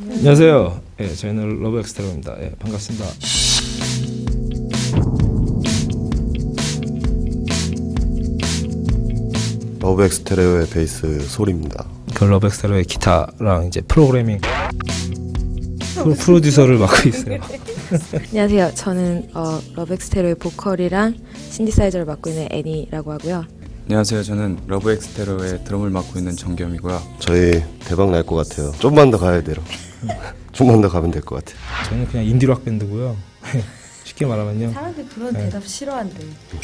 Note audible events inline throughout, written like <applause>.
안녕하세요. 예, 저희는 Love X Stereo입니다. 예, 반갑습니다. Love X Stereo의 베이스 소리입니다. 그 Love X Stereo의 기타랑 이제 프로그래밍 프로, 프로듀서를 맡고 있어요. <laughs> 안녕하세요. 저는 어, Love X Stereo의 보컬이랑 신디사이저를 맡고 있는 애니라고 하고요. 안녕하세요. 저는 Love X Stereo의 드럼을 맡고 있는 정겸이고요. 저희 대박 날 것 같아요. 좀만 더 가야 돼요. 좀만 더 가면 될 것 같아요. 저는 그냥 인디락 밴드고요. <laughs> 쉽게 말하면요. 사람들 그런 네. 대답 싫어한대.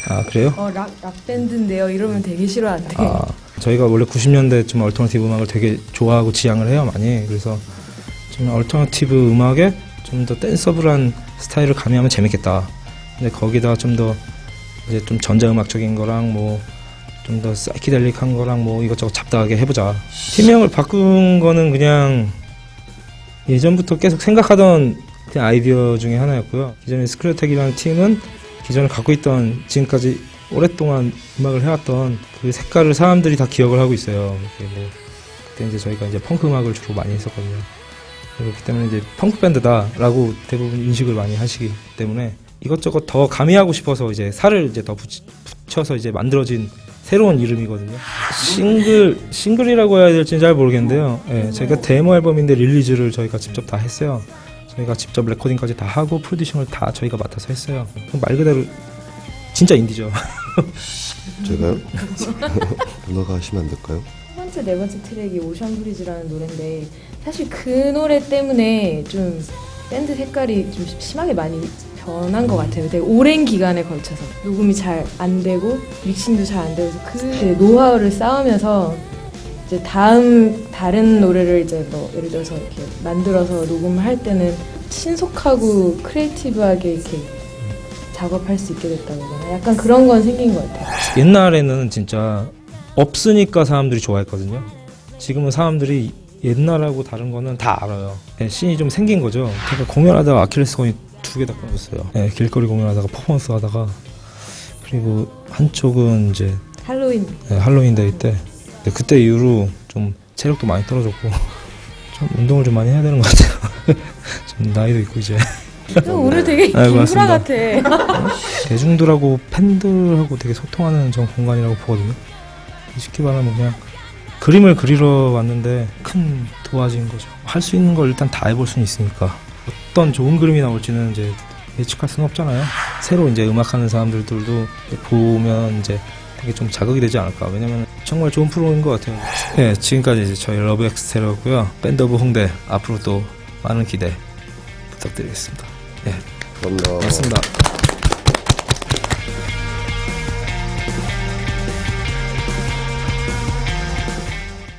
아 그래요? 어, 락, 락 밴드인데요. 이러면 되게 싫어한대. 아, 저희가 원래 90년대쯤 alternative 음악을 되게 좋아하고 지향을 해요 많이 그래서 좀 얼터너티브 음악에 좀 더 danceable한 스타일을 가미하면 재밌겠다 근데 거기다 좀 더 이제 좀 전자음악적인 거랑 뭐 좀 더 사이키델릭한 거랑 뭐 이것저것 잡다하게 해보자 팀명을 바꾼 거는 그냥 예전부터 계속 생각하던 아이디어 중에 하나였고요 기존의 스크래텍이라는 팀은 기존에 갖고 있던 지금까지 오랫동안 음악을 해왔던 그 색깔을 사람들이 다 기억을 하고 있어요. 뭐 그때 이제 저희가 이제 펑크 음악을 주로 많이 했었거든요. 그렇기 때문에 이제 펑크 밴드다라고 대부분 인식을 많이 하시기 때문에 이것저것 더 가미하고 싶어서 이제 살을 이제 더 붙- 붙여서 이제 만들어진 새로운 이름이거든요. 싱글 싱글이라고 해야 될지는 잘 모르겠는데요. 예, 저희가 데모 앨범인데 release를 저희가 직접 다 했어요. 저희가 직접 레코딩까지 다 하고 producing을 다 저희가 맡아서 했어요. 말 그대로 진짜 인디죠. <laughs> 제가요? <laughs> 누나가 하시면 안 될까요? 첫 번째, 네 번째 트랙이 Ocean Breeze라는 노래인데 사실 그 노래 때문에 좀 밴드 색깔이 좀 심하게 많이 변한 것 같아요. 되게 오랜 기간에 걸쳐서 녹음이 잘 안 되고 믹싱도 잘 안 되고 그 노하우를 쌓으면서 이제 다음 다른 노래를 이제 뭐 예를 들어서 이렇게 만들어서 녹음을 할 때는 신속하고 크리에이티브하게 이렇게 작업할 수 있게 됐다고 해야 되나? 약간 그런 건 생긴 것 같아요. 옛날에는 진짜 없으니까 사람들이 좋아했거든요. 지금은 사람들이 옛날하고 다른 거는 다 알아요. 예, 씬이 좀 생긴 거죠. 제가 공연하다가 아킬레스건이 두 개 다 끊어졌어요. 예, 길거리 공연하다가 퍼포먼스 하다가 그리고 한쪽은 이제 할로윈 예, 할로윈 데이 때 근데 그때 이후로 좀 체력도 많이 떨어졌고 <laughs> 좀 운동을 좀 많이 해야 되는 것 같아요. <laughs> 좀 나이도 있고 이제 오늘 되게 김구라 맞습니다. 같아. <laughs> 대중들하고 팬들하고 되게 소통하는 전 공간이라고 보거든요. 쉽게 말하면 그냥 그림을 그리러 왔는데 큰 도화지인 거죠. 할 수 있는 걸 일단 다 해볼 수는 있으니까 어떤 좋은 그림이 나올지는 이제 예측할 수는 없잖아요. 새로 이제 음악하는 사람들도 보면 이제 되게 좀 자극이 되지 않을까. 왜냐면 정말 좋은 프로인 것 같아요. 네, 지금까지 이제 저희 Love X Stereo고요. Band of 홍대 앞으로 또 많은 기대 부탁드리겠습니다. 네, 감사합니다. 고맙습니다.